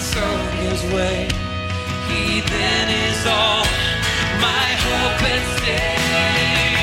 soul gives way, He then is all my hope and stay.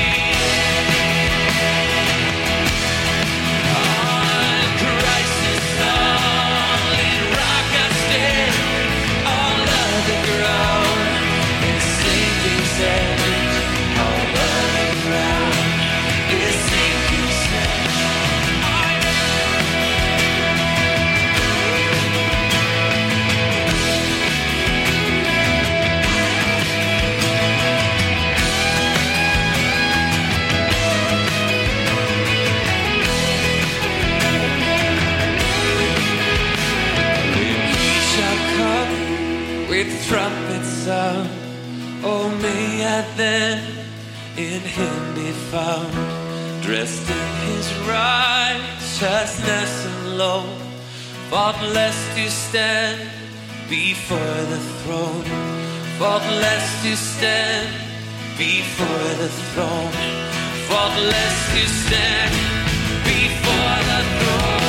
Trumpet sound, oh may I then in him be found, dressed in his righteousness and alone, faultless to stand before the throne, faultless to stand before the throne, faultless to stand before the throne.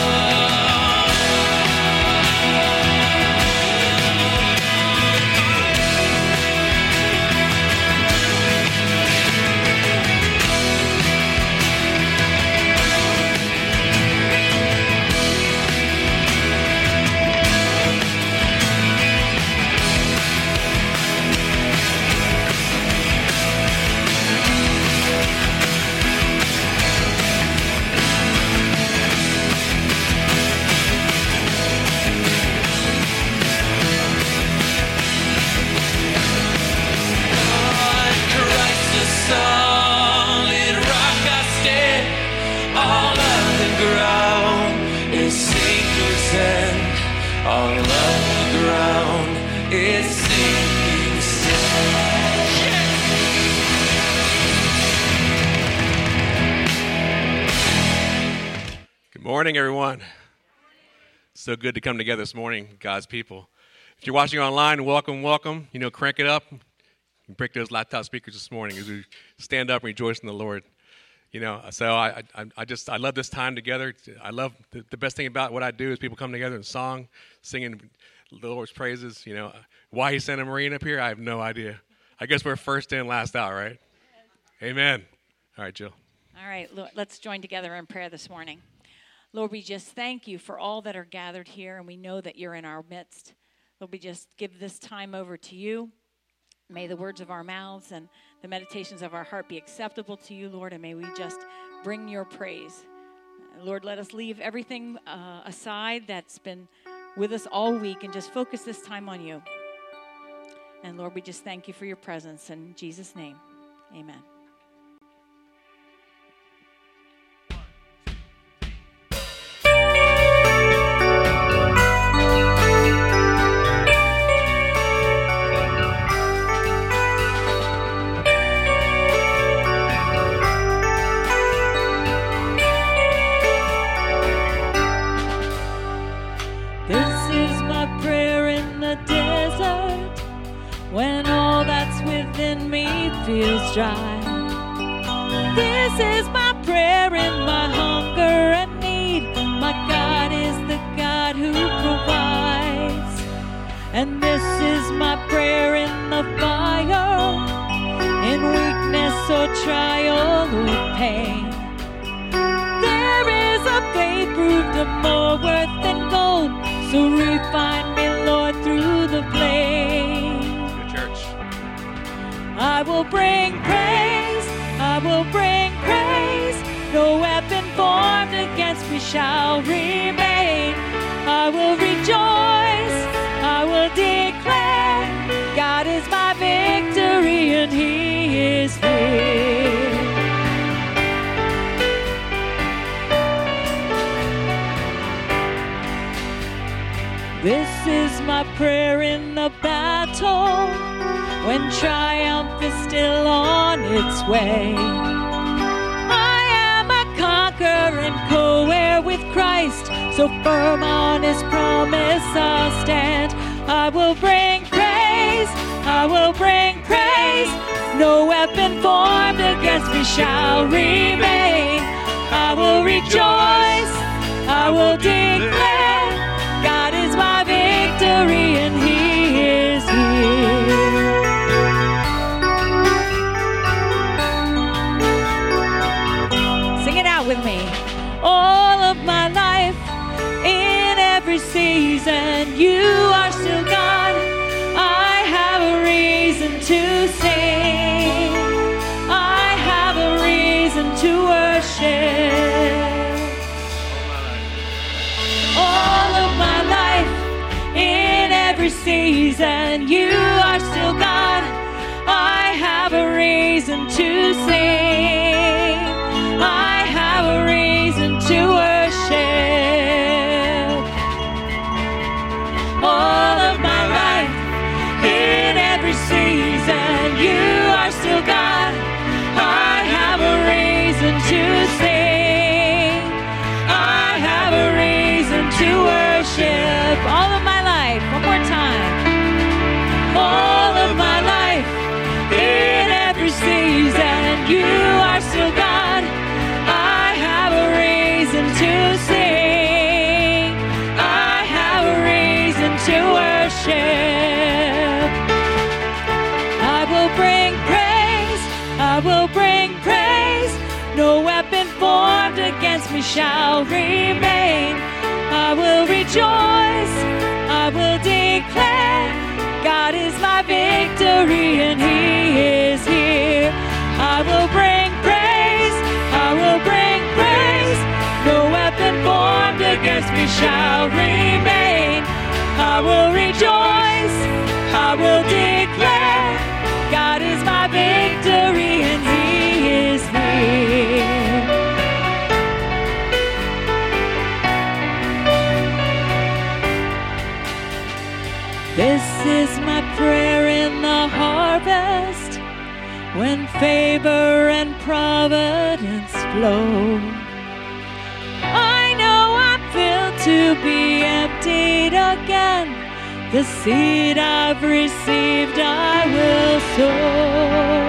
Good morning, everyone. So good to come together this morning, God's people. If you're watching online, welcome, welcome. You know, crank it up. Break those laptop speakers this morning as we stand up and rejoice in the Lord. You know, so I, I, I just I love this time together. I love the, the best thing about what I do is people come together in song, singing the Lord's praises. You know, why He sent a Marine up here, I have no idea. I guess we're first in, last out, right? Amen. All right, Jill. All right, Lord, let's join together in prayer this morning. Lord, we just thank you for all that are gathered here, and we know that you're in our midst. Lord, we just give this time over to you. May the words of our mouths and the meditations of our heart be acceptable to you, Lord, and may we just bring your praise. Lord, let us leave everything uh, aside that's been with us all week and just focus this time on you. And Lord, we just thank you for your presence. In Jesus' name, amen. Dry. This is my prayer and my hunger and need. My God is the God who provides. And this is my prayer in the fire, in weakness or trial or pain. There is a faith proved of more worth than gold, so refine me, Lord, through the flame. I will bring praise, I will bring praise. No weapon formed against me shall remain. I will rejoice, I will declare, God is my victory and He is here. This is my prayer in the battle when triumph is still on its way. I am a conqueror and co-heir with Christ, so firm on his promise I'll stand. I will bring praise, I will bring praise. No weapon formed against me shall remain. I will rejoice, I will declare, God is my victory and season, you are still God. I have a reason to sing. I have a reason to worship. All of my life, in every season, you are still God. I have a reason to sing. Shall remain. I will rejoice. I will declare. God is my victory and He is here. I will bring praise. I will bring praise. No weapon formed against me shall remain. I will rejoice. I will declare. God is my victory providence. I know I'm filled to be emptied again. The seed I've received I will sow.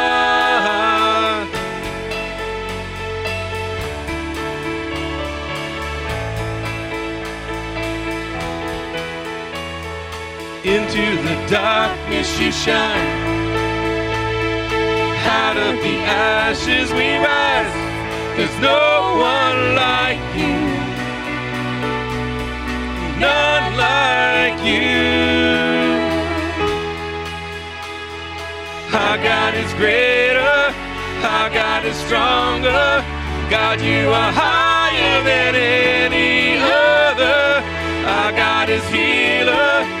Darkness you shine. Out of the ashes we rise. There's no one like you. None like you. Our God is greater. Our God is stronger. God, you are higher than any other. Our God is healer.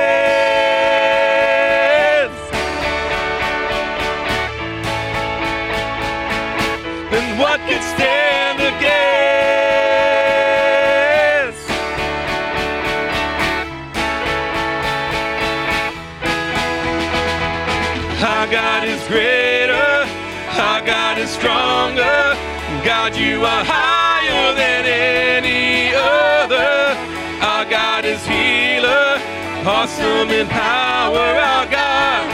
Are higher than any other. Our God is healer. Awesome in power. Our God.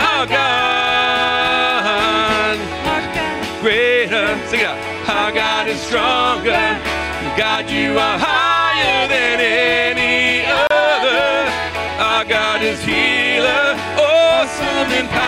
Our God. Greater. Sing it out. Our God is stronger. God, you are higher than any other. Our God is healer, awesome in power.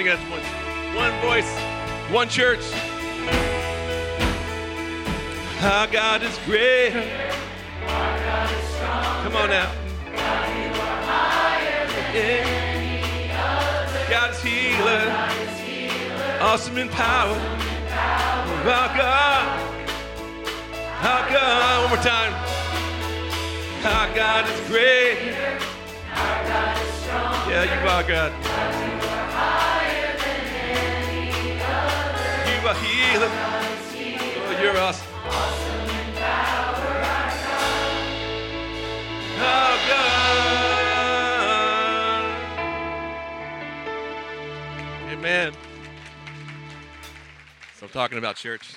sing that once. One voice, one church. Our God is greater. Come on now. Yeah. God is healer. Awesome in power. Our God. Our God. One more time. Our God is great. Yeah, you are God. Are healer. Oh, you're awesome. Our oh, God. Amen. So I'm talking about church.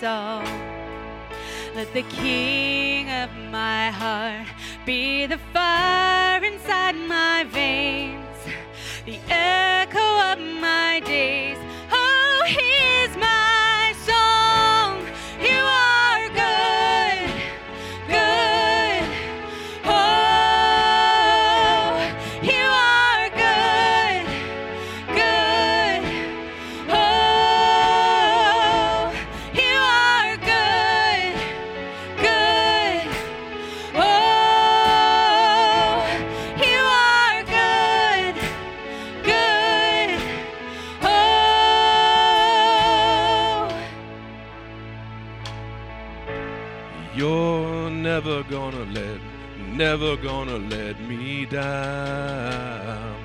Song. Let the King of my heart be the never gonna let me down.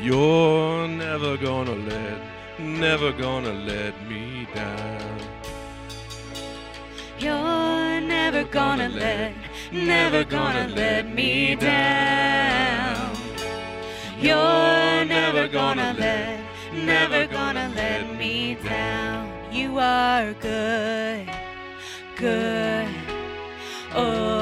You're never gonna let, never gonna let me down. You're never gonna let, never gonna let me down. You're never gonna let, never gonna let me down. You are good, good. Oh,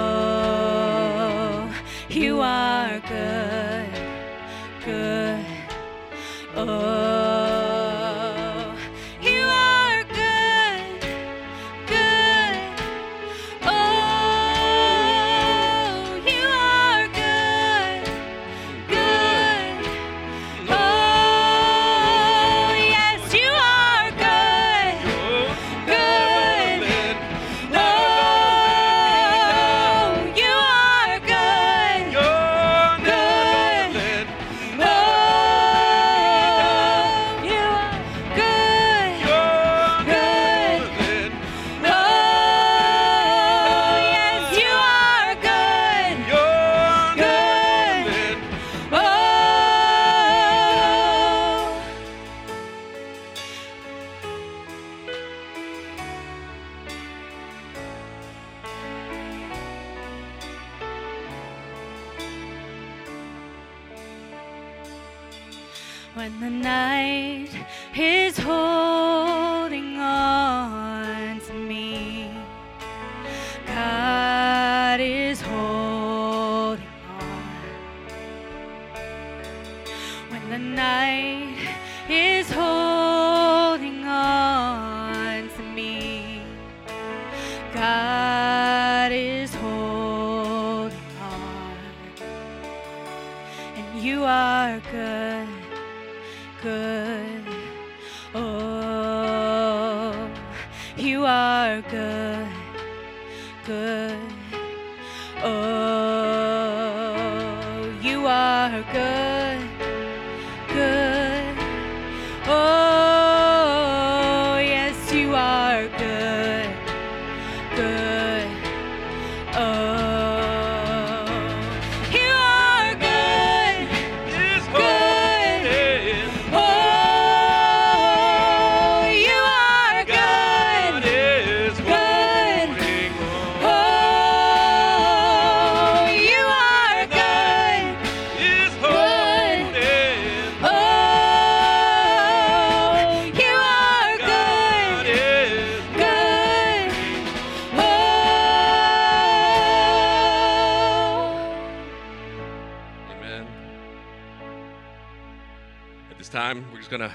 time, we're just going to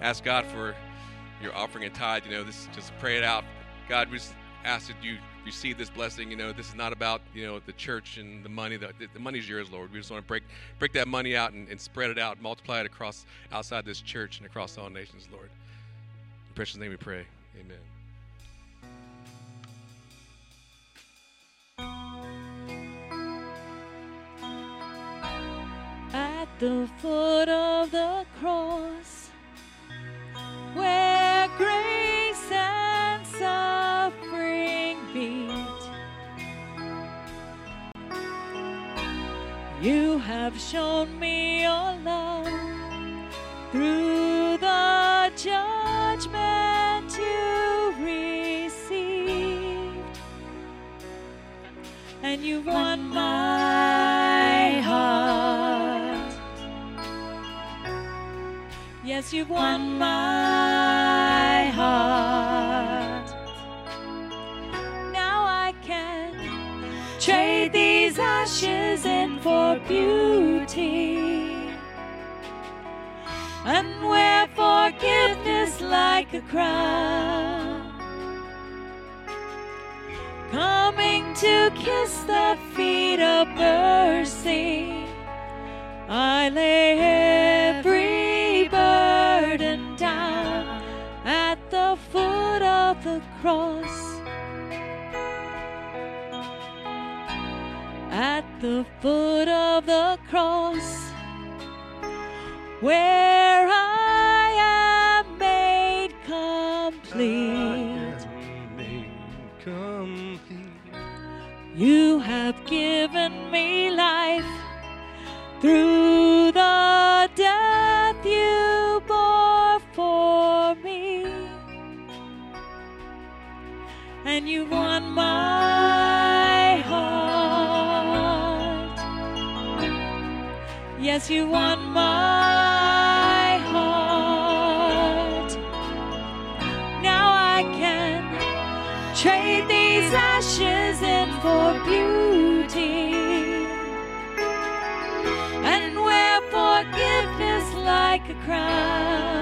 ask God for your offering and tithe. You know, this just pray it out. God, we just ask that you receive this blessing. You know, this is not about you know the church and the money. The, the money's yours, Lord. We just want to break break that money out and, and spread it out, multiply it across outside this church and across all nations, Lord. In precious name we pray. Amen. The foot of the cross, where grace and suffering meet, you have shown me your love through the judgment you received, and you won my Yes, you've won my heart. Now I can trade these ashes in for beauty and wear forgiveness like a crown. Coming to kiss the feet of mercy, I lay every down at the foot of the cross. At the foot of the cross, where I am made complete. You have given me life through And you won my heart. Yes, you won my heart. Now I can trade these ashes in for beauty and wear forgiveness like a crown.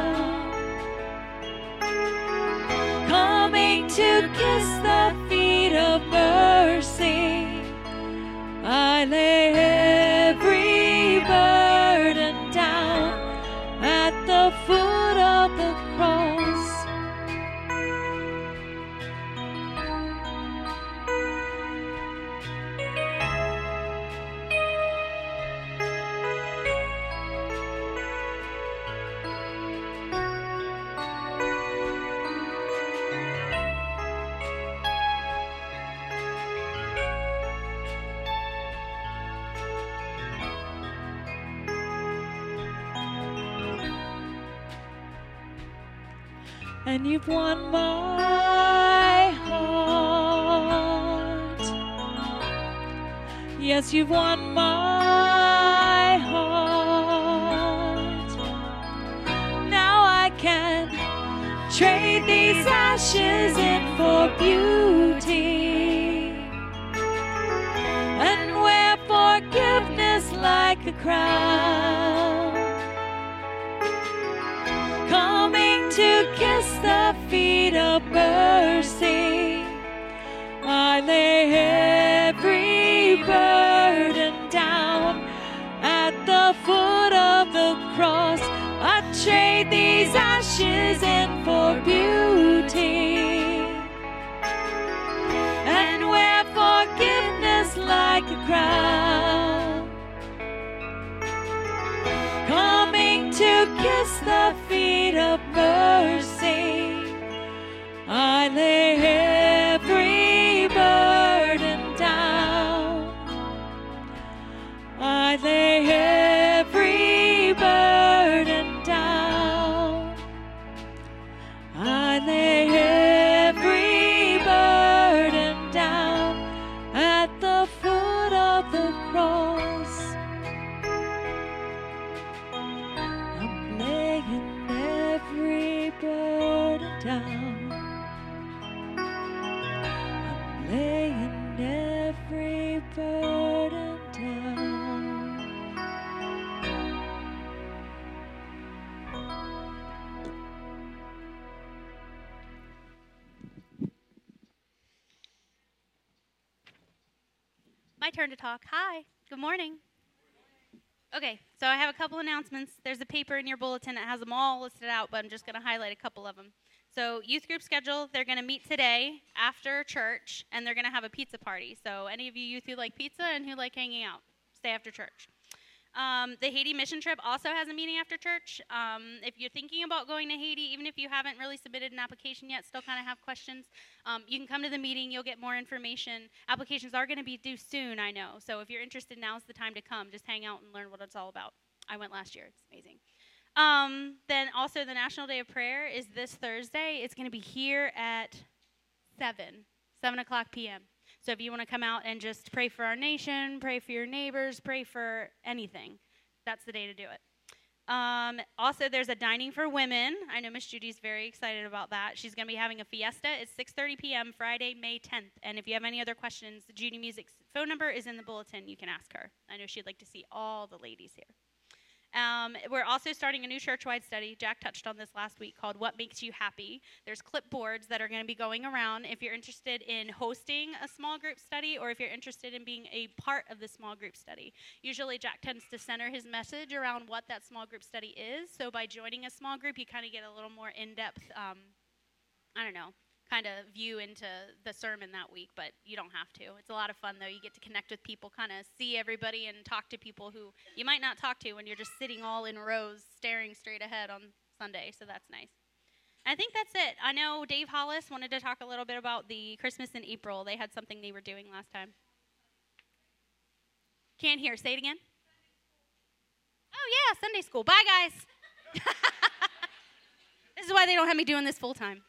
Won I lay turn to talk. Hi, good morning. Okay, so I have a couple announcements. There's a paper in your bulletin that has them all listed out, but I'm just going to highlight a couple of them. So, youth group schedule, they're going to meet today after church, and they're going to have a pizza party. So, any of you youth who like pizza and who like hanging out, stay after church. Um, the Haiti mission trip also has a meeting after church. Um, if you're thinking about going to Haiti, even if you haven't really submitted an application yet, still kind of have questions, um, you can come to the meeting. You'll get more information. Applications are going to be due soon, I know. So if you're interested, now's the time to come. Just hang out and learn what it's all about. I went last year. It's amazing. Um, then also the National Day of Prayer is this Thursday. It's going to be here at 7, 7 o'clock p.m. So if you want to come out and just pray for our nation, pray for your neighbors, pray for anything, that's the day to do it. Um, also, there's a dining for women. I know Miss Judy's very excited about that. She's going to be having a fiesta. It's 6:30 p.m. Friday, May 10th. And if you have any other questions, Judy Music's phone number is in the bulletin. You can ask her. I know she'd like to see all the ladies here. Um, we're also starting a new church-wide study. Jack touched on this last week called "What Makes You Happy." There's clipboards that are going to be going around. If you're interested in hosting a small group study, or if you're interested in being a part of the small group study, usually Jack tends to center his message around what that small group study is. So by joining a small group, you kind of get a little more in-depth. Um, I don't know kind of view into the sermon that week, but you don't have to. It's a lot of fun, though. You get to connect with people, kind of see everybody, and talk to people who you might not talk to when you're just sitting all in rows staring straight ahead on Sunday, so that's nice. I think that's it. I know Dave Hollis wanted to talk a little bit about the Christmas in April. They had something they were doing last time. Can't hear. Say it again. Oh, yeah, Sunday school. Bye, guys. this is why they don't have me doing this full time.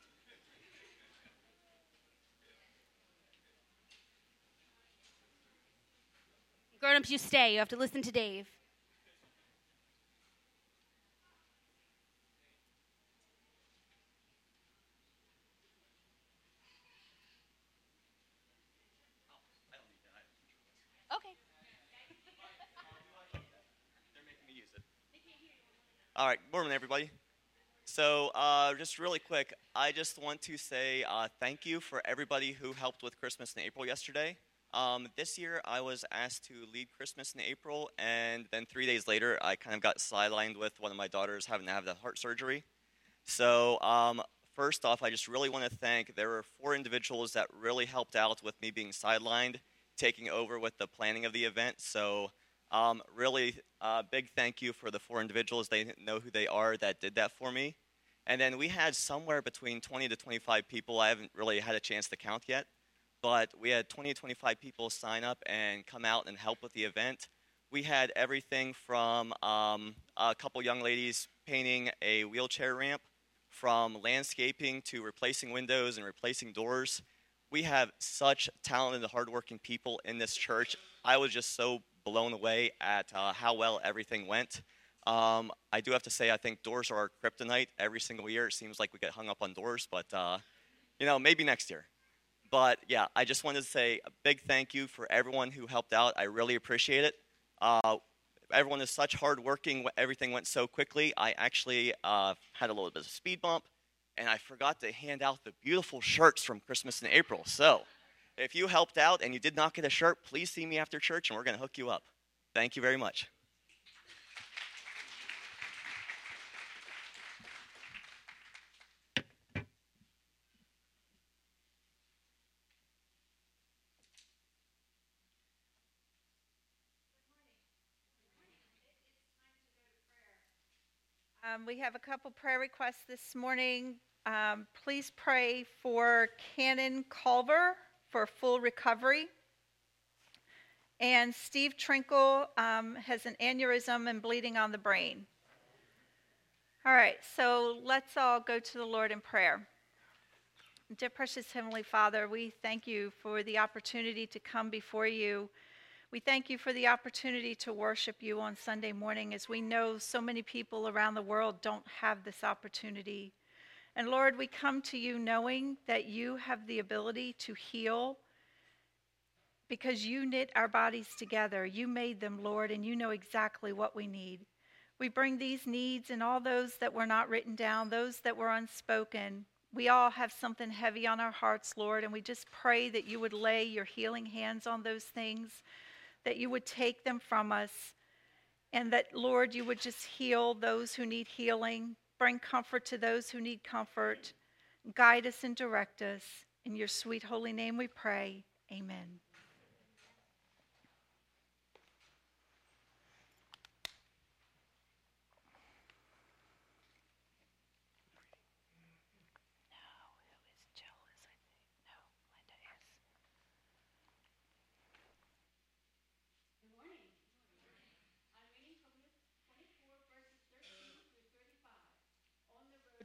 Grown ups, you stay. You have to listen to Dave. All right, morning, everybody. So, uh, just really quick, I just want to say uh, thank you for everybody who helped with Christmas in April yesterday. Um, this year, I was asked to lead Christmas in April, and then three days later, I kind of got sidelined with one of my daughters having to have that heart surgery. So, um, first off, I just really want to thank there were four individuals that really helped out with me being sidelined, taking over with the planning of the event. So, um, really, uh, big thank you for the four individuals. They know who they are that did that for me. And then we had somewhere between 20 to 25 people. I haven't really had a chance to count yet but we had 20 to 25 people sign up and come out and help with the event. We had everything from um, a couple young ladies painting a wheelchair ramp, from landscaping to replacing windows and replacing doors. We have such talented, hardworking people in this church. I was just so blown away at uh, how well everything went. Um, I do have to say, I think doors are our kryptonite. Every single year, it seems like we get hung up on doors, but uh, you know, maybe next year. But yeah, I just wanted to say a big thank you for everyone who helped out. I really appreciate it. Uh, everyone is such hardworking. Everything went so quickly. I actually uh, had a little bit of a speed bump, and I forgot to hand out the beautiful shirts from Christmas in April. So if you helped out and you did not get a shirt, please see me after church, and we're going to hook you up. Thank you very much. Um, we have a couple prayer requests this morning. Um, please pray for Canon Culver for full recovery. And Steve Trinkle um, has an aneurysm and bleeding on the brain. All right, so let's all go to the Lord in prayer. Dear precious Heavenly Father, we thank you for the opportunity to come before you we thank you for the opportunity to worship you on Sunday morning as we know so many people around the world don't have this opportunity. And Lord, we come to you knowing that you have the ability to heal because you knit our bodies together. You made them, Lord, and you know exactly what we need. We bring these needs and all those that were not written down, those that were unspoken. We all have something heavy on our hearts, Lord, and we just pray that you would lay your healing hands on those things that you would take them from us, and that, Lord, you would just heal those who need healing, bring comfort to those who need comfort, guide us and direct us. In your sweet holy name we pray. Amen.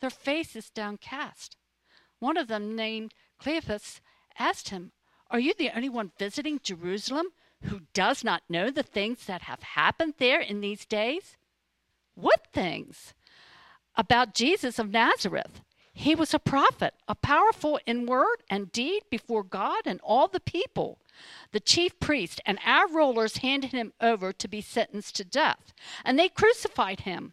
their faces downcast. One of them, named Cleopas, asked him, Are you the only one visiting Jerusalem who does not know the things that have happened there in these days? What things? About Jesus of Nazareth. He was a prophet, a powerful in word and deed before God and all the people. The chief priest and our rulers handed him over to be sentenced to death, and they crucified him.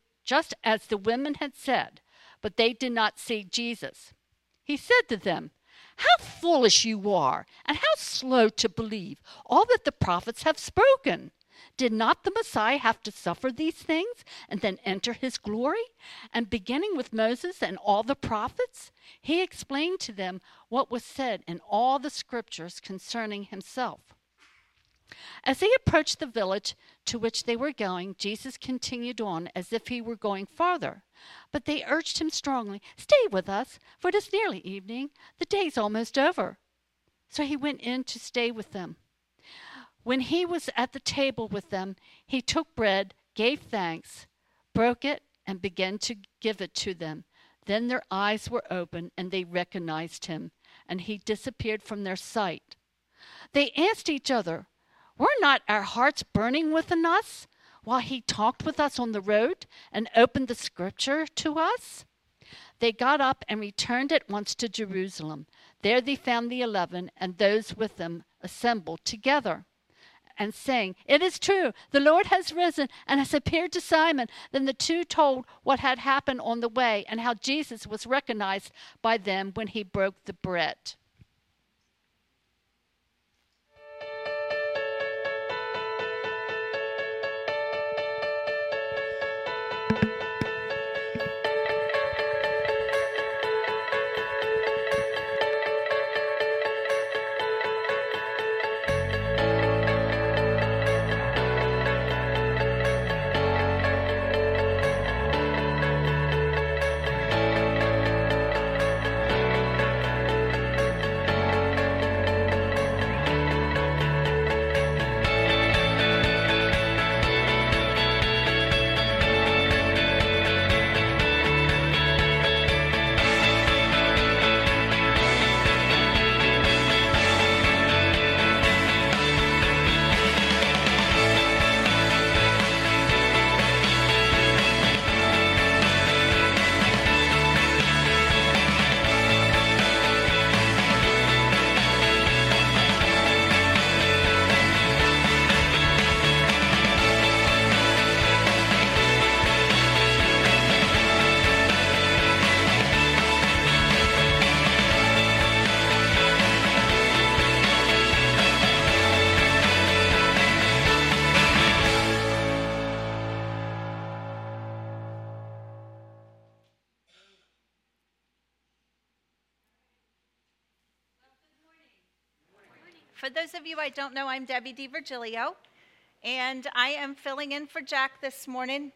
just as the women had said, but they did not see Jesus. He said to them, How foolish you are, and how slow to believe all that the prophets have spoken. Did not the Messiah have to suffer these things and then enter his glory? And beginning with Moses and all the prophets, he explained to them what was said in all the scriptures concerning himself. As they approached the village to which they were going, Jesus continued on as if he were going farther. But they urged him strongly, Stay with us, for it is nearly evening. The day's almost over. So he went in to stay with them. When he was at the table with them, he took bread, gave thanks, broke it, and began to give it to them. Then their eyes were opened, and they recognized him, and he disappeared from their sight. They asked each other, were not our hearts burning within us while he talked with us on the road and opened the scripture to us? They got up and returned at once to Jerusalem. There they found the eleven and those with them assembled together and saying, It is true, the Lord has risen and has appeared to Simon. Then the two told what had happened on the way and how Jesus was recognized by them when he broke the bread. Of you I don't know, I'm Debbie DiVirgilio, and I am filling in for Jack this morning.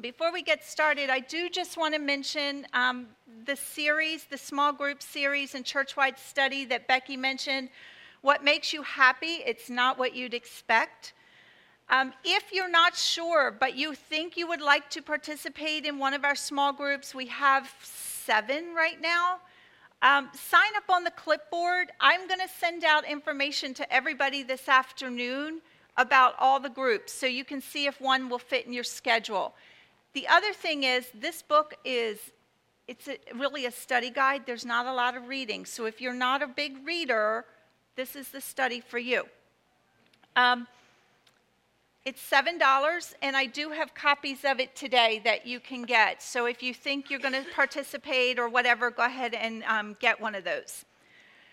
Before we get started, I do just want to mention um, the series, the small group series and churchwide study that Becky mentioned. What makes you happy? It's not what you'd expect. Um, if you're not sure, but you think you would like to participate in one of our small groups, we have seven right now. Um, sign up on the clipboard. I'm going to send out information to everybody this afternoon about all the groups so you can see if one will fit in your schedule. The other thing is this book is it's a, really a study guide. There's not a lot of reading. So if you're not a big reader, this is the study for you. Um, it's $7, and I do have copies of it today that you can get. So if you think you're going to participate or whatever, go ahead and um, get one of those.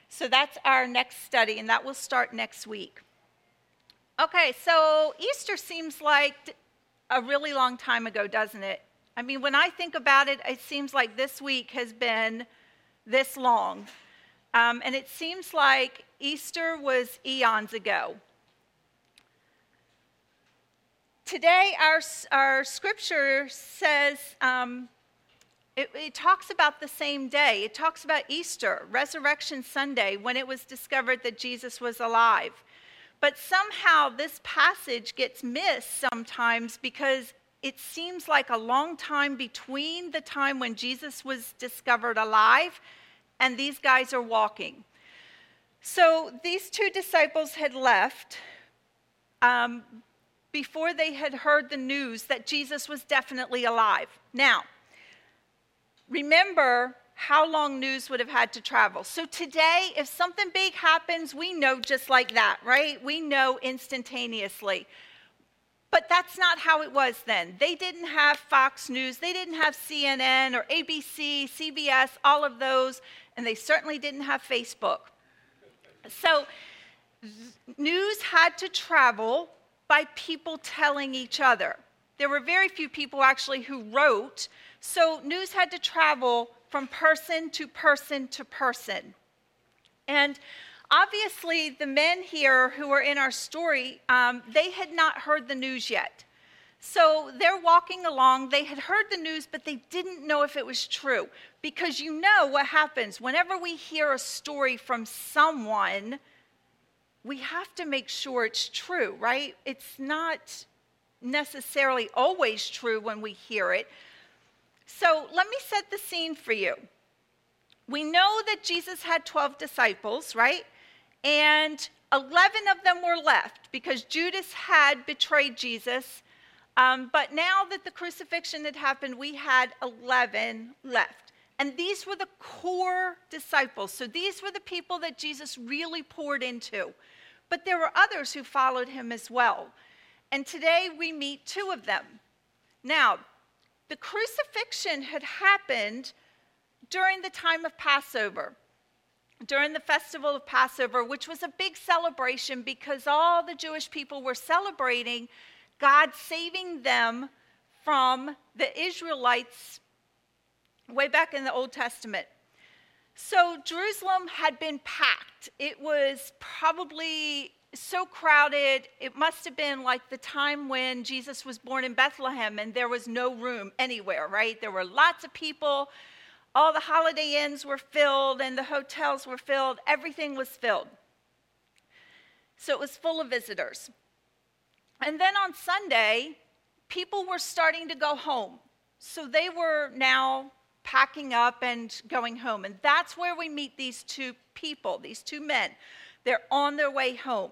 So that's our next study, and that will start next week. Okay, so Easter seems like a really long time ago, doesn't it? I mean, when I think about it, it seems like this week has been this long. Um, and it seems like Easter was eons ago. Today, our, our scripture says, um, it, it talks about the same day. It talks about Easter, Resurrection Sunday, when it was discovered that Jesus was alive. But somehow this passage gets missed sometimes because it seems like a long time between the time when Jesus was discovered alive and these guys are walking. So these two disciples had left, um, before they had heard the news that Jesus was definitely alive. Now, remember how long news would have had to travel. So today, if something big happens, we know just like that, right? We know instantaneously. But that's not how it was then. They didn't have Fox News, they didn't have CNN or ABC, CBS, all of those, and they certainly didn't have Facebook. So news had to travel by people telling each other. There were very few people actually who wrote, so news had to travel from person to person to person. And obviously, the men here who are in our story, um, they had not heard the news yet. So they're walking along. They had heard the news, but they didn't know if it was true. Because you know what happens whenever we hear a story from someone we have to make sure it's true, right? It's not necessarily always true when we hear it. So let me set the scene for you. We know that Jesus had 12 disciples, right? And 11 of them were left because Judas had betrayed Jesus. Um, but now that the crucifixion had happened, we had 11 left. And these were the core disciples. So these were the people that Jesus really poured into. But there were others who followed him as well. And today we meet two of them. Now, the crucifixion had happened during the time of Passover, during the festival of Passover, which was a big celebration because all the Jewish people were celebrating God saving them from the Israelites way back in the Old Testament. So Jerusalem had been packed. It was probably so crowded. It must have been like the time when Jesus was born in Bethlehem and there was no room anywhere, right? There were lots of people. All the holiday inns were filled and the hotels were filled. Everything was filled. So it was full of visitors. And then on Sunday, people were starting to go home. So they were now packing up and going home. And that's where we meet these two people, these two men. They're on their way home.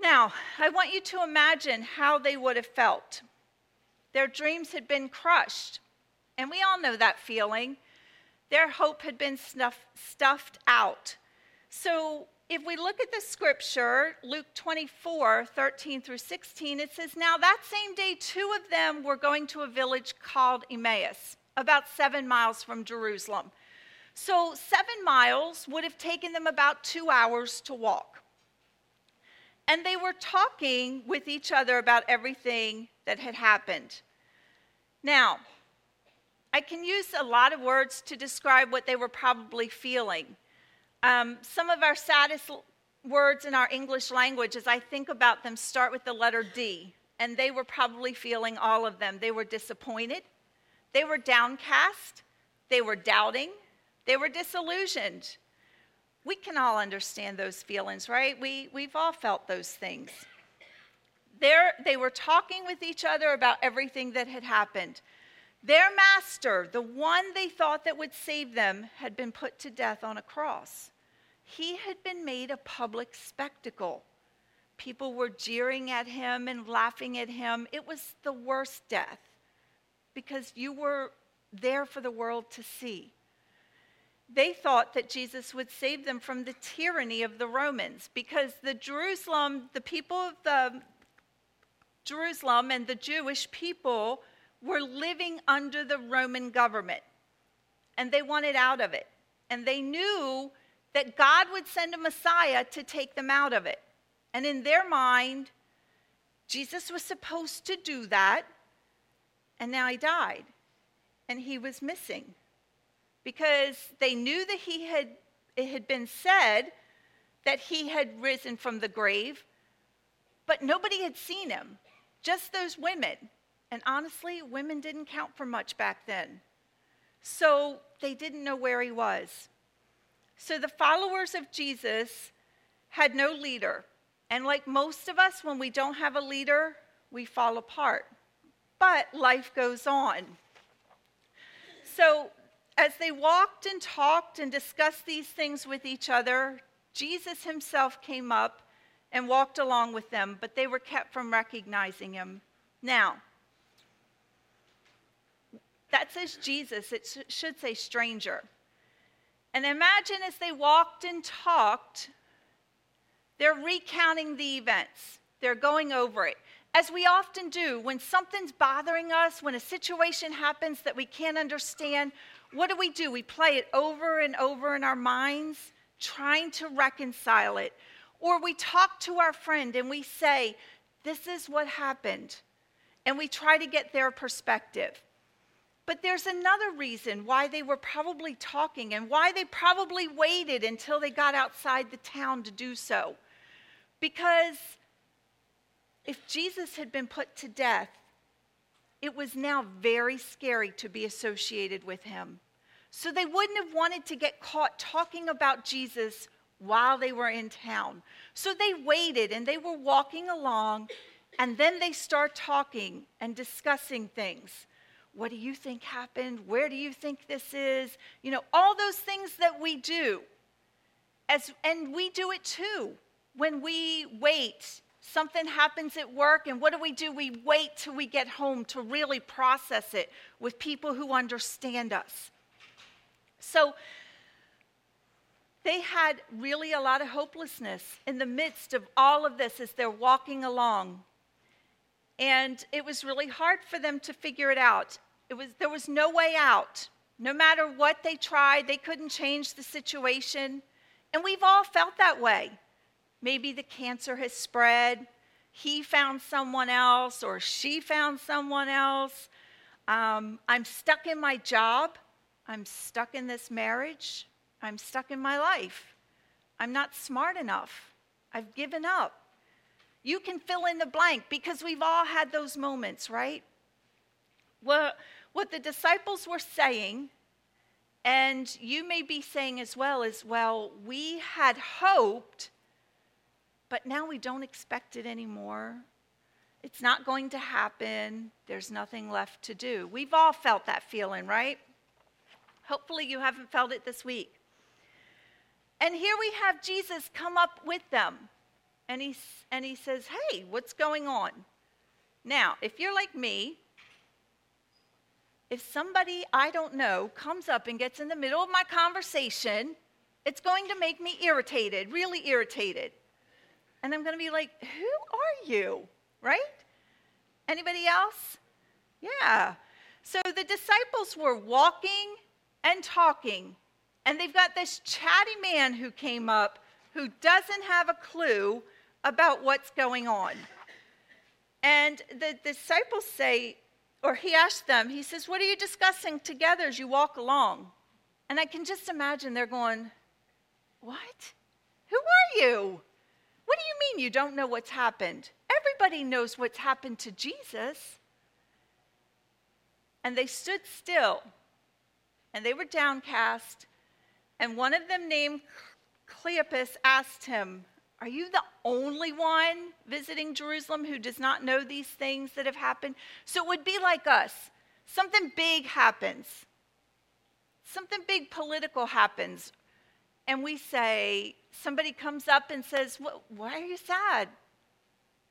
Now, I want you to imagine how they would have felt. Their dreams had been crushed, and we all know that feeling. Their hope had been snuff, stuffed out. So, if we look at the scripture, Luke 24, 13 through 16, it says, Now that same day, two of them were going to a village called Emmaus about seven miles from Jerusalem. So, seven miles would have taken them about two hours to walk. And they were talking with each other about everything that had happened. Now, I can use a lot of words to describe what they were probably feeling. Um, some of our saddest words in our English language, as I think about them, start with the letter D. And they were probably feeling all of them. They were disappointed, they were downcast, they were doubting, they were disillusioned. We can all understand those feelings, right? We, we've all felt those things. There, they were talking with each other about everything that had happened. Their master, the one they thought that would save them, had been put to death on a cross. He had been made a public spectacle. People were jeering at him and laughing at him. It was the worst death because you were there for the world to see. They thought that Jesus would save them from the tyranny of the Romans because the Jerusalem, the people of the Jerusalem and the Jewish people were living under the Roman government and they wanted out of it. And they knew that God would send a Messiah to take them out of it. And in their mind, Jesus was supposed to do that, and now he died, and he was missing because they knew that he had it had been said that he had risen from the grave, but nobody had seen him, just those women. And honestly, women didn't count for much back then. So they didn't know where he was. So the followers of Jesus had no leader. And like most of us, when we don't have a leader, we fall apart. But life goes on. So as they walked and talked and discussed these things with each other, Jesus himself came up and walked along with them, but they were kept from recognizing him. Now, that says Jesus, it sh- should say stranger. And imagine as they walked and talked, they're recounting the events, they're going over it. As we often do, when something's bothering us, when a situation happens that we can't understand, what do we do? We play it over and over in our minds, trying to reconcile it. Or we talk to our friend and we say, This is what happened. And we try to get their perspective. But there's another reason why they were probably talking and why they probably waited until they got outside the town to do so. Because if Jesus had been put to death, it was now very scary to be associated with him. So they wouldn't have wanted to get caught talking about Jesus while they were in town. So they waited and they were walking along, and then they start talking and discussing things. What do you think happened? Where do you think this is? You know, all those things that we do. As, and we do it too when we wait. Something happens at work, and what do we do? We wait till we get home to really process it with people who understand us. So they had really a lot of hopelessness in the midst of all of this as they're walking along. And it was really hard for them to figure it out. It was, there was no way out. No matter what they tried, they couldn't change the situation. And we've all felt that way. Maybe the cancer has spread, he found someone else, or she found someone else. Um, I'm stuck in my job, I'm stuck in this marriage, I'm stuck in my life. I'm not smart enough, I've given up. You can fill in the blank because we've all had those moments, right? Well, what the disciples were saying, and you may be saying as well, is well, we had hoped, but now we don't expect it anymore. It's not going to happen. There's nothing left to do. We've all felt that feeling, right? Hopefully, you haven't felt it this week. And here we have Jesus come up with them. And he, and he says, Hey, what's going on? Now, if you're like me, if somebody I don't know comes up and gets in the middle of my conversation, it's going to make me irritated, really irritated. And I'm going to be like, who are you? Right? Anybody else? Yeah. So the disciples were walking and talking, and they've got this chatty man who came up who doesn't have a clue about what's going on. And the disciples say, or he asked them, he says, What are you discussing together as you walk along? And I can just imagine they're going, What? Who are you? Mean you don't know what's happened? Everybody knows what's happened to Jesus. And they stood still, and they were downcast. And one of them, named Cleopas, asked him, Are you the only one visiting Jerusalem who does not know these things that have happened? So it would be like us. Something big happens, something big political happens, and we say, somebody comes up and says, Why are you sad?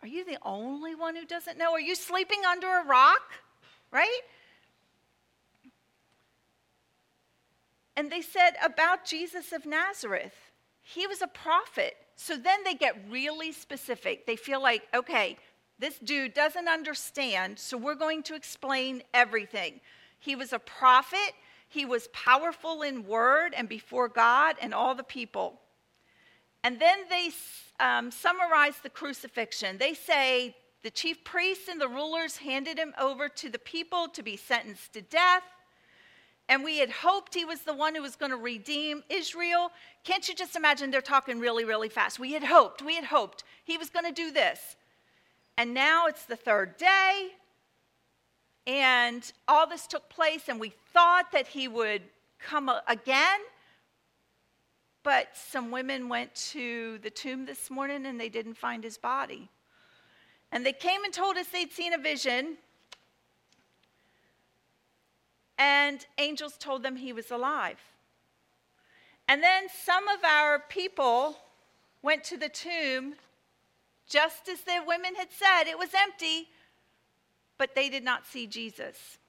Are you the only one who doesn't know? Are you sleeping under a rock? Right? And they said about Jesus of Nazareth, he was a prophet. So then they get really specific. They feel like, okay, this dude doesn't understand, so we're going to explain everything. He was a prophet, he was powerful in word and before God and all the people. And then they um, summarize the crucifixion. They say the chief priests and the rulers handed him over to the people to be sentenced to death. And we had hoped he was the one who was going to redeem Israel. Can't you just imagine they're talking really, really fast? We had hoped, we had hoped he was going to do this. And now it's the third day, and all this took place, and we thought that he would come again. But some women went to the tomb this morning and they didn't find his body. And they came and told us they'd seen a vision. And angels told them he was alive. And then some of our people went to the tomb just as the women had said. It was empty, but they did not see Jesus.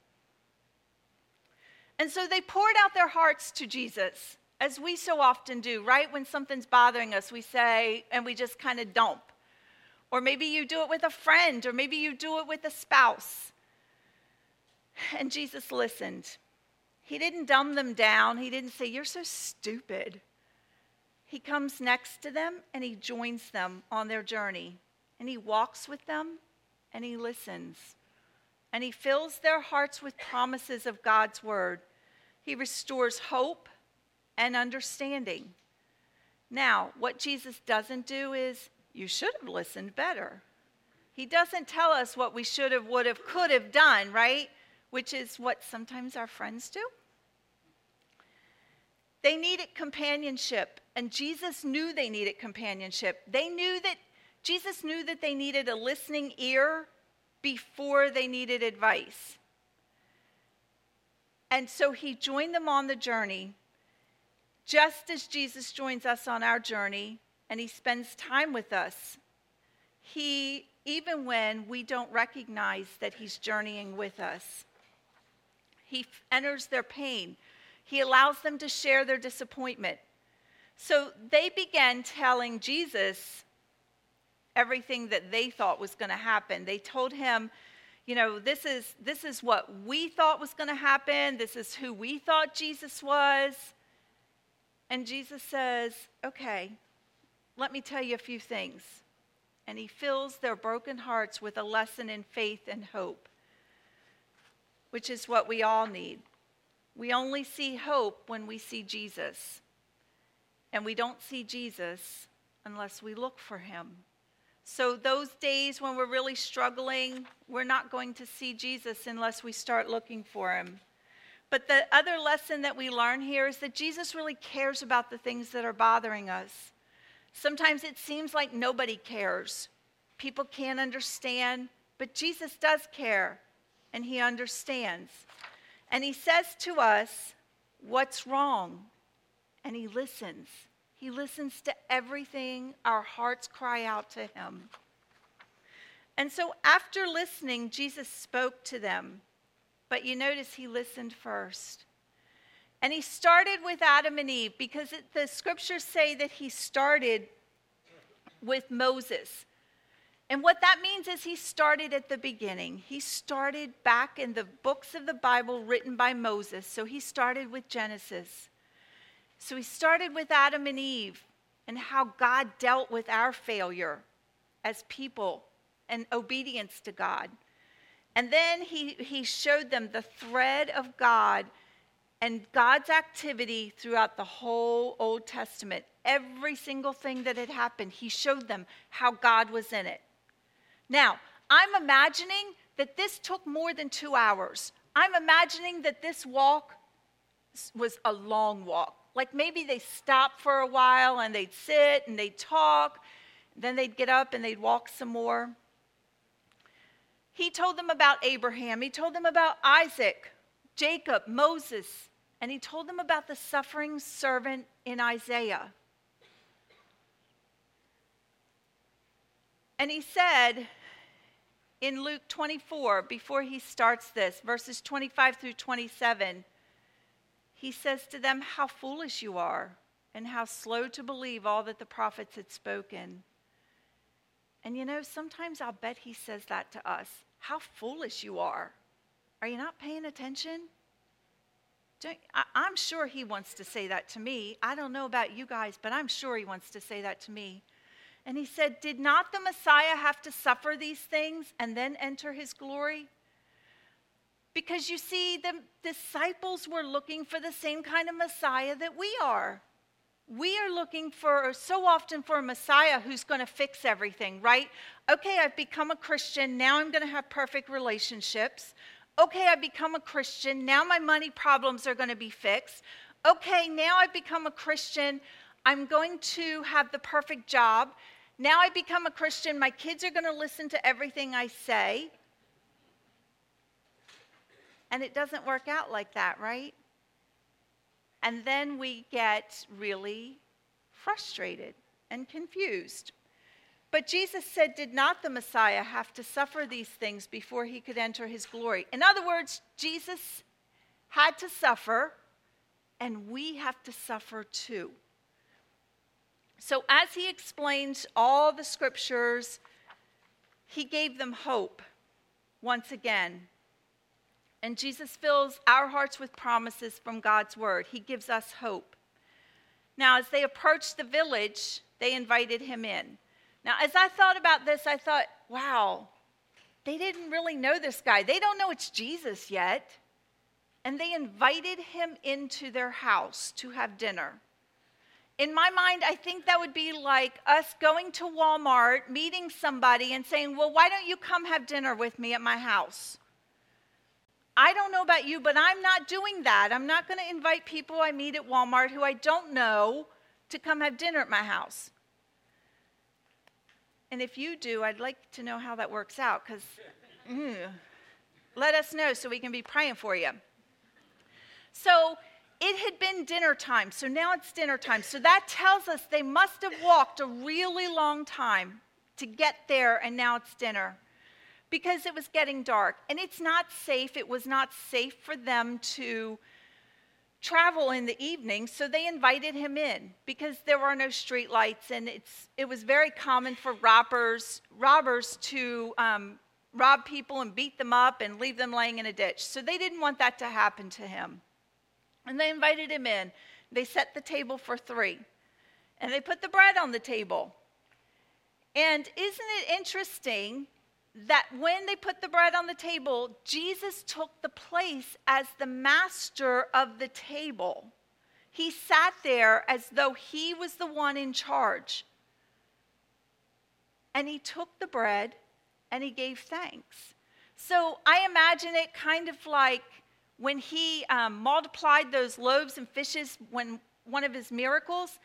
And so they poured out their hearts to Jesus as we so often do, right? When something's bothering us, we say, and we just kind of dump. Or maybe you do it with a friend, or maybe you do it with a spouse. And Jesus listened. He didn't dumb them down, He didn't say, You're so stupid. He comes next to them and He joins them on their journey. And He walks with them and He listens. And He fills their hearts with promises of God's word. He restores hope and understanding. Now, what Jesus doesn't do is, you should have listened better. He doesn't tell us what we should have, would have, could have done, right? Which is what sometimes our friends do. They needed companionship, and Jesus knew they needed companionship. They knew that Jesus knew that they needed a listening ear before they needed advice. And so he joined them on the journey just as Jesus joins us on our journey and he spends time with us, he, even when we don't recognize that he's journeying with us, he enters their pain. He allows them to share their disappointment. So they began telling Jesus everything that they thought was going to happen. They told him, you know, this is, this is what we thought was going to happen. This is who we thought Jesus was. And Jesus says, Okay, let me tell you a few things. And he fills their broken hearts with a lesson in faith and hope, which is what we all need. We only see hope when we see Jesus. And we don't see Jesus unless we look for him. So, those days when we're really struggling, we're not going to see Jesus unless we start looking for him. But the other lesson that we learn here is that Jesus really cares about the things that are bothering us. Sometimes it seems like nobody cares. People can't understand, but Jesus does care and he understands. And he says to us, What's wrong? And he listens. He listens to everything our hearts cry out to him. And so after listening, Jesus spoke to them. But you notice he listened first. And he started with Adam and Eve because it, the scriptures say that he started with Moses. And what that means is he started at the beginning. He started back in the books of the Bible written by Moses. So he started with Genesis. So he started with Adam and Eve and how God dealt with our failure as people and obedience to God. And then he, he showed them the thread of God and God's activity throughout the whole Old Testament. Every single thing that had happened, he showed them how God was in it. Now, I'm imagining that this took more than two hours. I'm imagining that this walk was a long walk. Like maybe they stopped for a while and they'd sit and they'd talk, then they'd get up and they'd walk some more. He told them about Abraham, he told them about Isaac, Jacob, Moses, and he told them about the suffering servant in Isaiah. And he said in Luke 24, before he starts this, verses 25 through 27, he says to them, How foolish you are, and how slow to believe all that the prophets had spoken. And you know, sometimes I'll bet he says that to us. How foolish you are. Are you not paying attention? I, I'm sure he wants to say that to me. I don't know about you guys, but I'm sure he wants to say that to me. And he said, Did not the Messiah have to suffer these things and then enter his glory? Because you see, the disciples were looking for the same kind of Messiah that we are. We are looking for so often for a Messiah who's going to fix everything, right? Okay, I've become a Christian. Now I'm going to have perfect relationships. Okay, I've become a Christian. Now my money problems are going to be fixed. Okay, now I've become a Christian. I'm going to have the perfect job. Now I become a Christian. My kids are going to listen to everything I say. And it doesn't work out like that, right? And then we get really frustrated and confused. But Jesus said, Did not the Messiah have to suffer these things before he could enter his glory? In other words, Jesus had to suffer, and we have to suffer too. So, as he explains all the scriptures, he gave them hope once again. And Jesus fills our hearts with promises from God's word. He gives us hope. Now, as they approached the village, they invited him in. Now, as I thought about this, I thought, wow, they didn't really know this guy. They don't know it's Jesus yet. And they invited him into their house to have dinner. In my mind, I think that would be like us going to Walmart, meeting somebody, and saying, Well, why don't you come have dinner with me at my house? I don't know about you, but I'm not doing that. I'm not going to invite people I meet at Walmart who I don't know to come have dinner at my house. And if you do, I'd like to know how that works out because mm, let us know so we can be praying for you. So it had been dinner time, so now it's dinner time. So that tells us they must have walked a really long time to get there, and now it's dinner because it was getting dark. And it's not safe, it was not safe for them to travel in the evening, so they invited him in because there were no street lights, and it's, it was very common for robbers, robbers to um, rob people and beat them up and leave them laying in a ditch. So they didn't want that to happen to him. And they invited him in. They set the table for three, and they put the bread on the table. And isn't it interesting that when they put the bread on the table, Jesus took the place as the master of the table. He sat there as though he was the one in charge. And he took the bread and he gave thanks. So I imagine it kind of like when he um, multiplied those loaves and fishes when one of his miracles,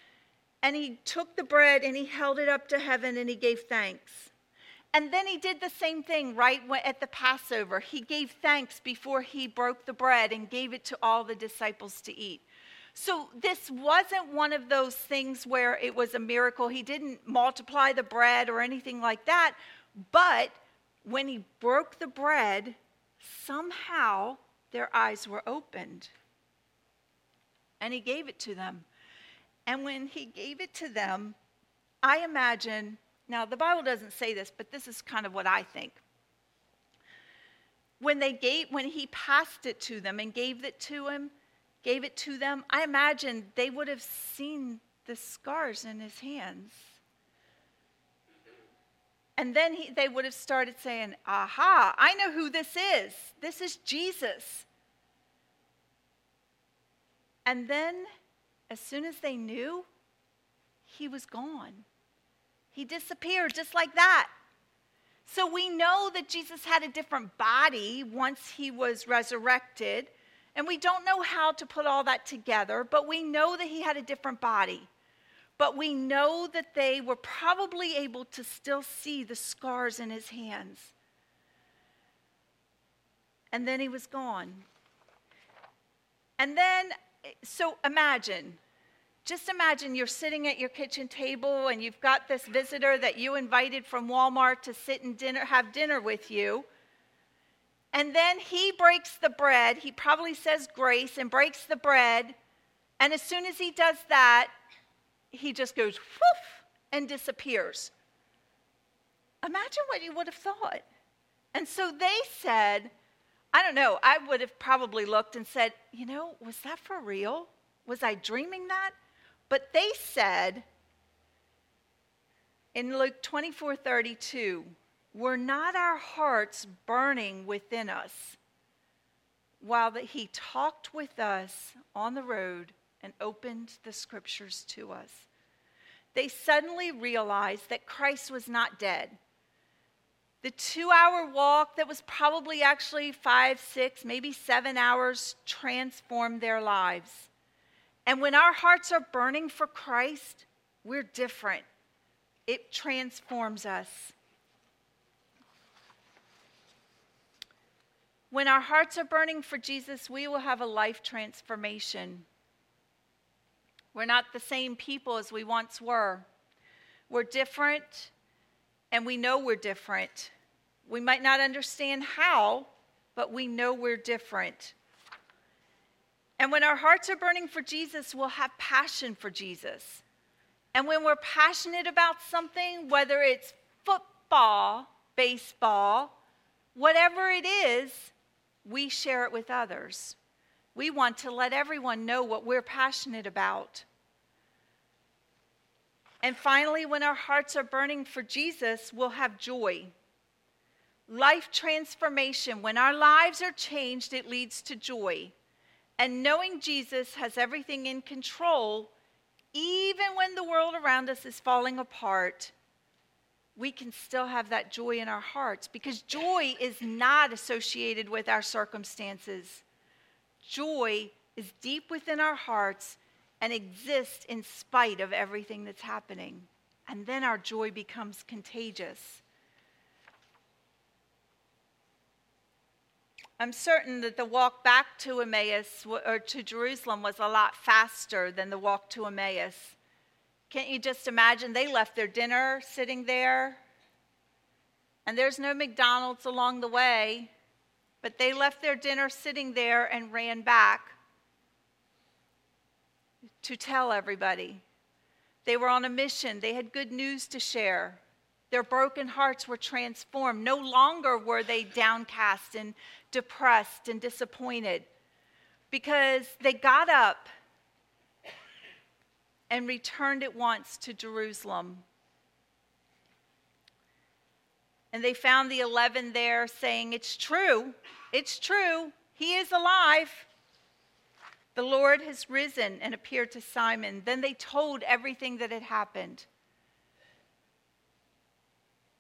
and he took the bread and he held it up to heaven and he gave thanks. And then he did the same thing right at the Passover. He gave thanks before he broke the bread and gave it to all the disciples to eat. So this wasn't one of those things where it was a miracle. He didn't multiply the bread or anything like that. But when he broke the bread, somehow their eyes were opened. And he gave it to them. And when he gave it to them, I imagine now, the Bible doesn't say this, but this is kind of what I think. When they gave, when he passed it to them and gave it to him, gave it to them, I imagine they would have seen the scars in his hands. And then he, they would have started saying, Aha, I know who this is. This is Jesus. And then, as soon as they knew, he was gone. He disappeared just like that. So we know that Jesus had a different body once he was resurrected. And we don't know how to put all that together, but we know that he had a different body. But we know that they were probably able to still see the scars in his hands. And then he was gone. And then, so imagine, just imagine you're sitting at your kitchen table and you've got this visitor that you invited from Walmart to sit and dinner, have dinner with you. And then he breaks the bread. He probably says grace and breaks the bread. And as soon as he does that, he just goes woof and disappears. Imagine what you would have thought. And so they said, I don't know, I would have probably looked and said, you know, was that for real? Was I dreaming that? But they said in Luke 24 32, were not our hearts burning within us while that he talked with us on the road and opened the scriptures to us? They suddenly realized that Christ was not dead. The two hour walk that was probably actually five, six, maybe seven hours transformed their lives. And when our hearts are burning for Christ, we're different. It transforms us. When our hearts are burning for Jesus, we will have a life transformation. We're not the same people as we once were. We're different, and we know we're different. We might not understand how, but we know we're different. And when our hearts are burning for Jesus, we'll have passion for Jesus. And when we're passionate about something, whether it's football, baseball, whatever it is, we share it with others. We want to let everyone know what we're passionate about. And finally, when our hearts are burning for Jesus, we'll have joy. Life transformation, when our lives are changed, it leads to joy. And knowing Jesus has everything in control, even when the world around us is falling apart, we can still have that joy in our hearts because joy is not associated with our circumstances. Joy is deep within our hearts and exists in spite of everything that's happening. And then our joy becomes contagious. I'm certain that the walk back to Emmaus or to Jerusalem was a lot faster than the walk to Emmaus. Can't you just imagine? They left their dinner sitting there, and there's no McDonald's along the way, but they left their dinner sitting there and ran back to tell everybody. They were on a mission, they had good news to share. Their broken hearts were transformed. No longer were they downcast and depressed and disappointed because they got up and returned at once to Jerusalem. And they found the eleven there saying, It's true, it's true, he is alive. The Lord has risen and appeared to Simon. Then they told everything that had happened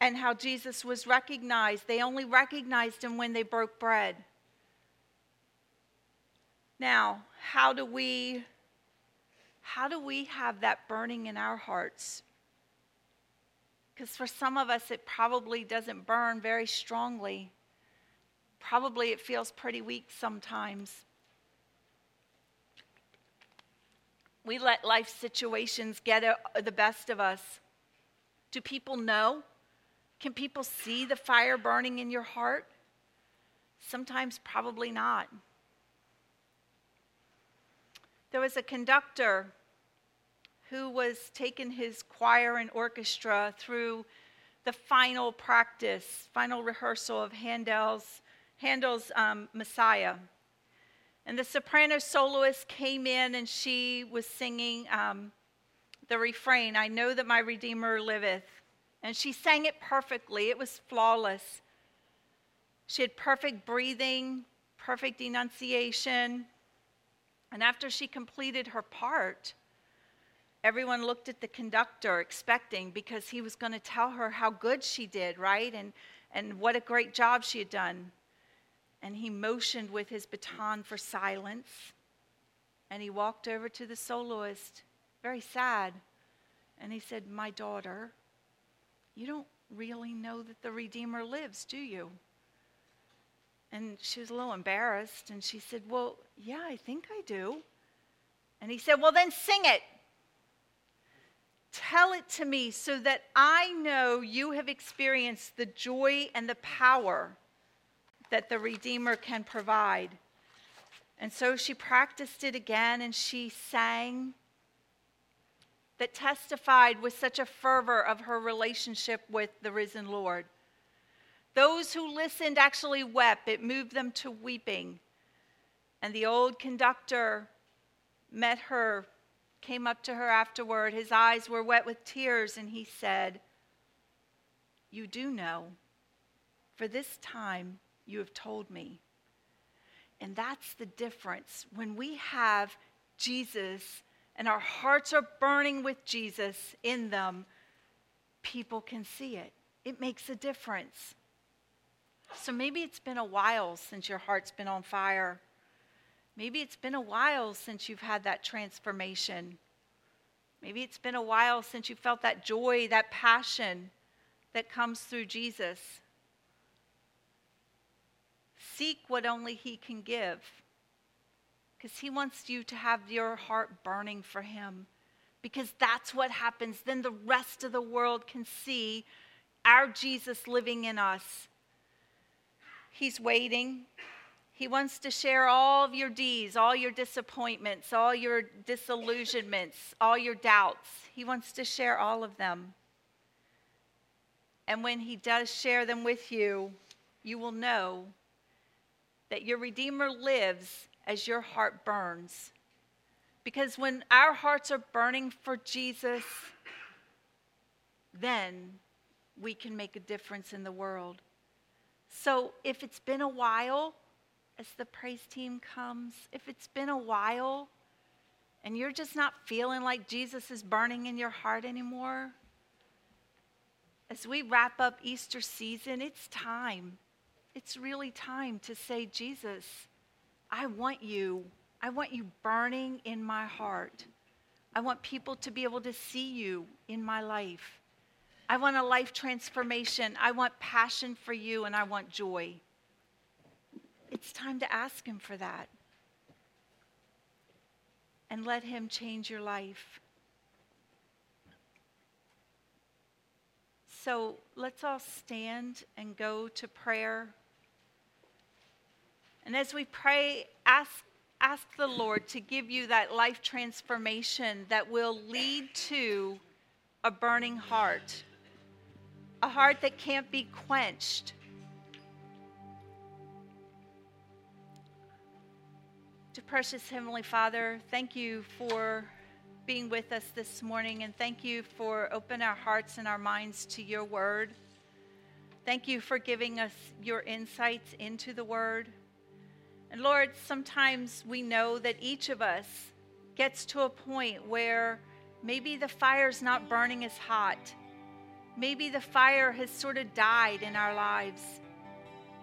and how Jesus was recognized. They only recognized him when they broke bread. Now, how do we how do we have that burning in our hearts? Because for some of us, it probably doesn't burn very strongly. Probably it feels pretty weak sometimes. We let life situations get the best of us. Do people know? Can people see the fire burning in your heart? Sometimes, probably not. There was a conductor who was taking his choir and orchestra through the final practice, final rehearsal of Handel's, Handel's um, Messiah. And the soprano soloist came in and she was singing um, the refrain I know that my Redeemer liveth. And she sang it perfectly, it was flawless. She had perfect breathing, perfect enunciation. And after she completed her part, everyone looked at the conductor expecting because he was going to tell her how good she did, right? And, and what a great job she had done. And he motioned with his baton for silence. And he walked over to the soloist, very sad. And he said, My daughter, you don't really know that the Redeemer lives, do you? And she was a little embarrassed. And she said, Well, yeah, I think I do. And he said, Well, then sing it. Tell it to me so that I know you have experienced the joy and the power that the Redeemer can provide. And so she practiced it again and she sang that testified with such a fervor of her relationship with the risen Lord. Those who listened actually wept, it moved them to weeping. And the old conductor met her, came up to her afterward. His eyes were wet with tears, and he said, You do know, for this time you have told me. And that's the difference. When we have Jesus and our hearts are burning with Jesus in them, people can see it. It makes a difference. So maybe it's been a while since your heart's been on fire. Maybe it's been a while since you've had that transformation. Maybe it's been a while since you felt that joy, that passion that comes through Jesus. Seek what only He can give because He wants you to have your heart burning for Him because that's what happens. Then the rest of the world can see our Jesus living in us. He's waiting. He wants to share all of your D's, all your disappointments, all your disillusionments, all your doubts. He wants to share all of them. And when He does share them with you, you will know that your Redeemer lives as your heart burns. Because when our hearts are burning for Jesus, then we can make a difference in the world. So if it's been a while, as the praise team comes, if it's been a while and you're just not feeling like Jesus is burning in your heart anymore, as we wrap up Easter season, it's time it's really time to say, Jesus, I want you. I want you burning in my heart. I want people to be able to see you in my life. I want a life transformation. I want passion for you and I want joy. It's time to ask Him for that. And let Him change your life. So let's all stand and go to prayer. And as we pray, ask, ask the Lord to give you that life transformation that will lead to a burning heart, a heart that can't be quenched. To precious Heavenly Father, thank you for being with us this morning, and thank you for opening our hearts and our minds to your word. Thank you for giving us your insights into the word. And Lord, sometimes we know that each of us gets to a point where maybe the fire's not burning as hot. Maybe the fire has sort of died in our lives.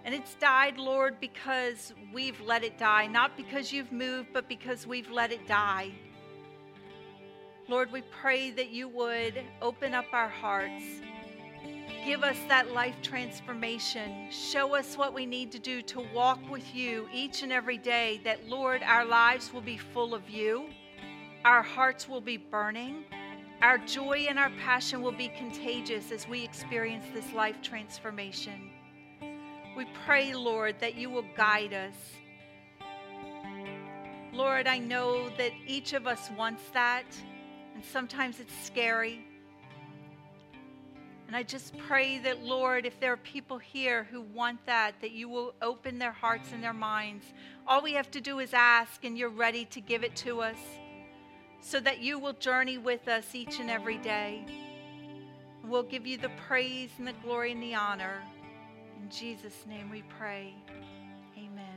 And it's died, Lord, because we've let it die, not because you've moved, but because we've let it die. Lord, we pray that you would open up our hearts Give us that life transformation. Show us what we need to do to walk with you each and every day, that, Lord, our lives will be full of you, our hearts will be burning, our joy and our passion will be contagious as we experience this life transformation. We pray, Lord, that you will guide us. Lord, I know that each of us wants that, and sometimes it's scary. And I just pray that, Lord, if there are people here who want that, that you will open their hearts and their minds. All we have to do is ask, and you're ready to give it to us so that you will journey with us each and every day. We'll give you the praise and the glory and the honor. In Jesus' name we pray. Amen.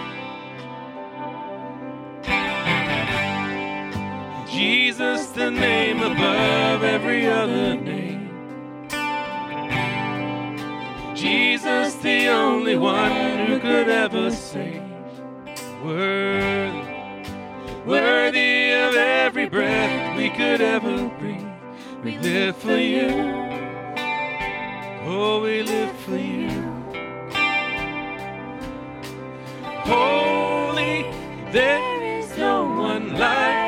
Jesus, the name above every other name. Jesus, the only one who could ever save. Worthy, worthy of every breath we could ever breathe. We live for you. Oh, we live for you. Holy, there is no one like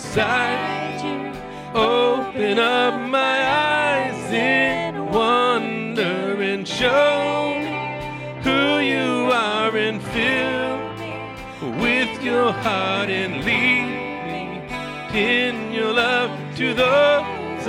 beside you. Open up my eyes in wonder and show me who you are and fill me with your heart and lead me in your love to those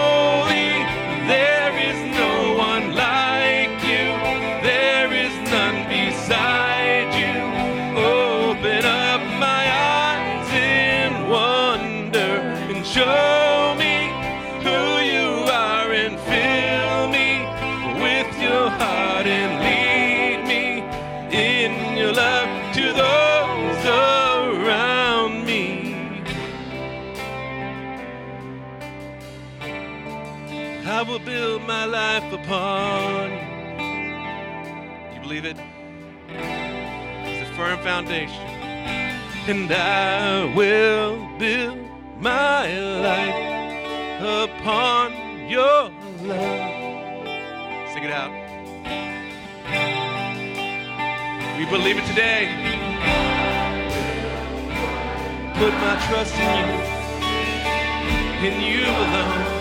life upon you. You believe it? It's a firm foundation. And I will build my life upon your love. Sing it out. We believe it today. Put my trust in you, in you alone.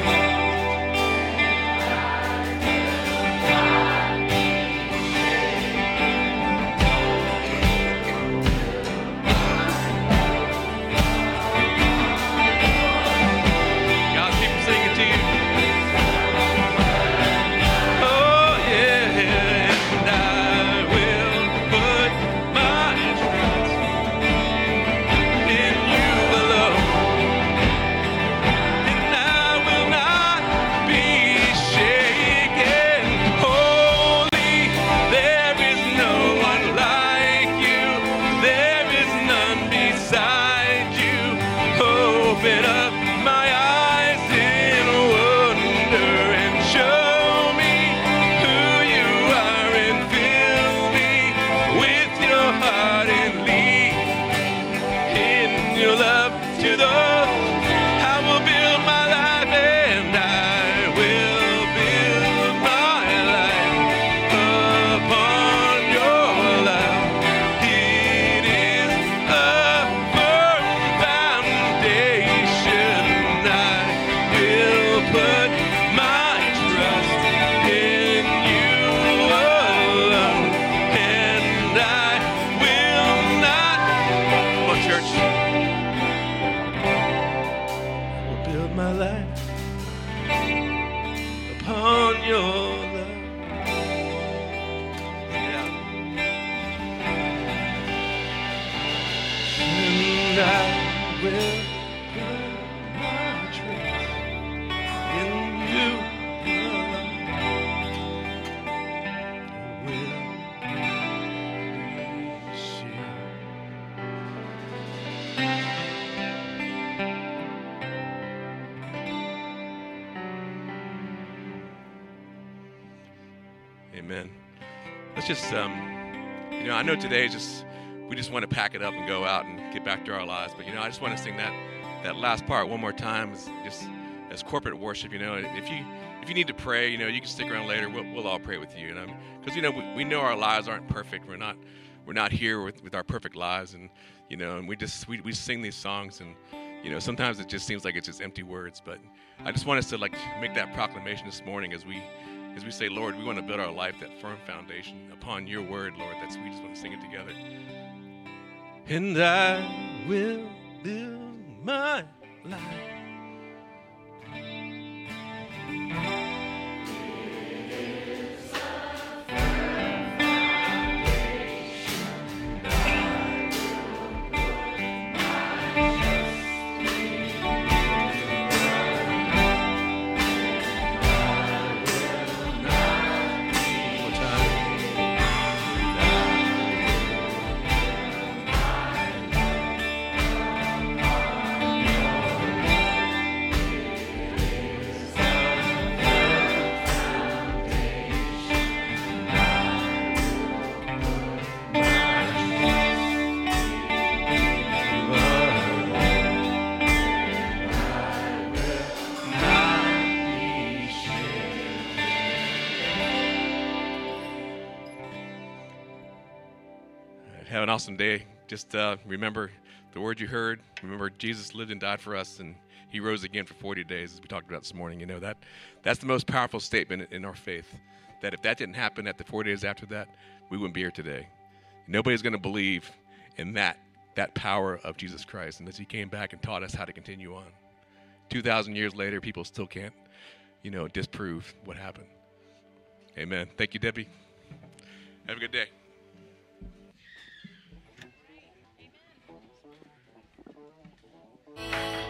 Amen. Let's just, um, you know, I know today is just we just want to pack it up and go out and get back to our lives. But you know, I just want to sing that that last part one more time, as, just as corporate worship. You know, if you if you need to pray, you know, you can stick around later. We'll, we'll all pray with you. Know, because you know we, we know our lives aren't perfect. We're not we're not here with, with our perfect lives, and you know, and we just we, we sing these songs, and you know, sometimes it just seems like it's just empty words. But I just want us to like make that proclamation this morning as we as we say, Lord, we want to build our life that firm foundation upon your word, Lord. That's we just want to sing it together. And I will build my life. Awesome day. Just uh, remember the word you heard. Remember Jesus lived and died for us, and He rose again for 40 days, as we talked about this morning. You know that that's the most powerful statement in our faith. That if that didn't happen at the 40 days after that, we wouldn't be here today. Nobody's going to believe in that that power of Jesus Christ, and as He came back and taught us how to continue on. 2,000 years later, people still can't, you know, disprove what happened. Amen. Thank you, Debbie. Have a good day. 你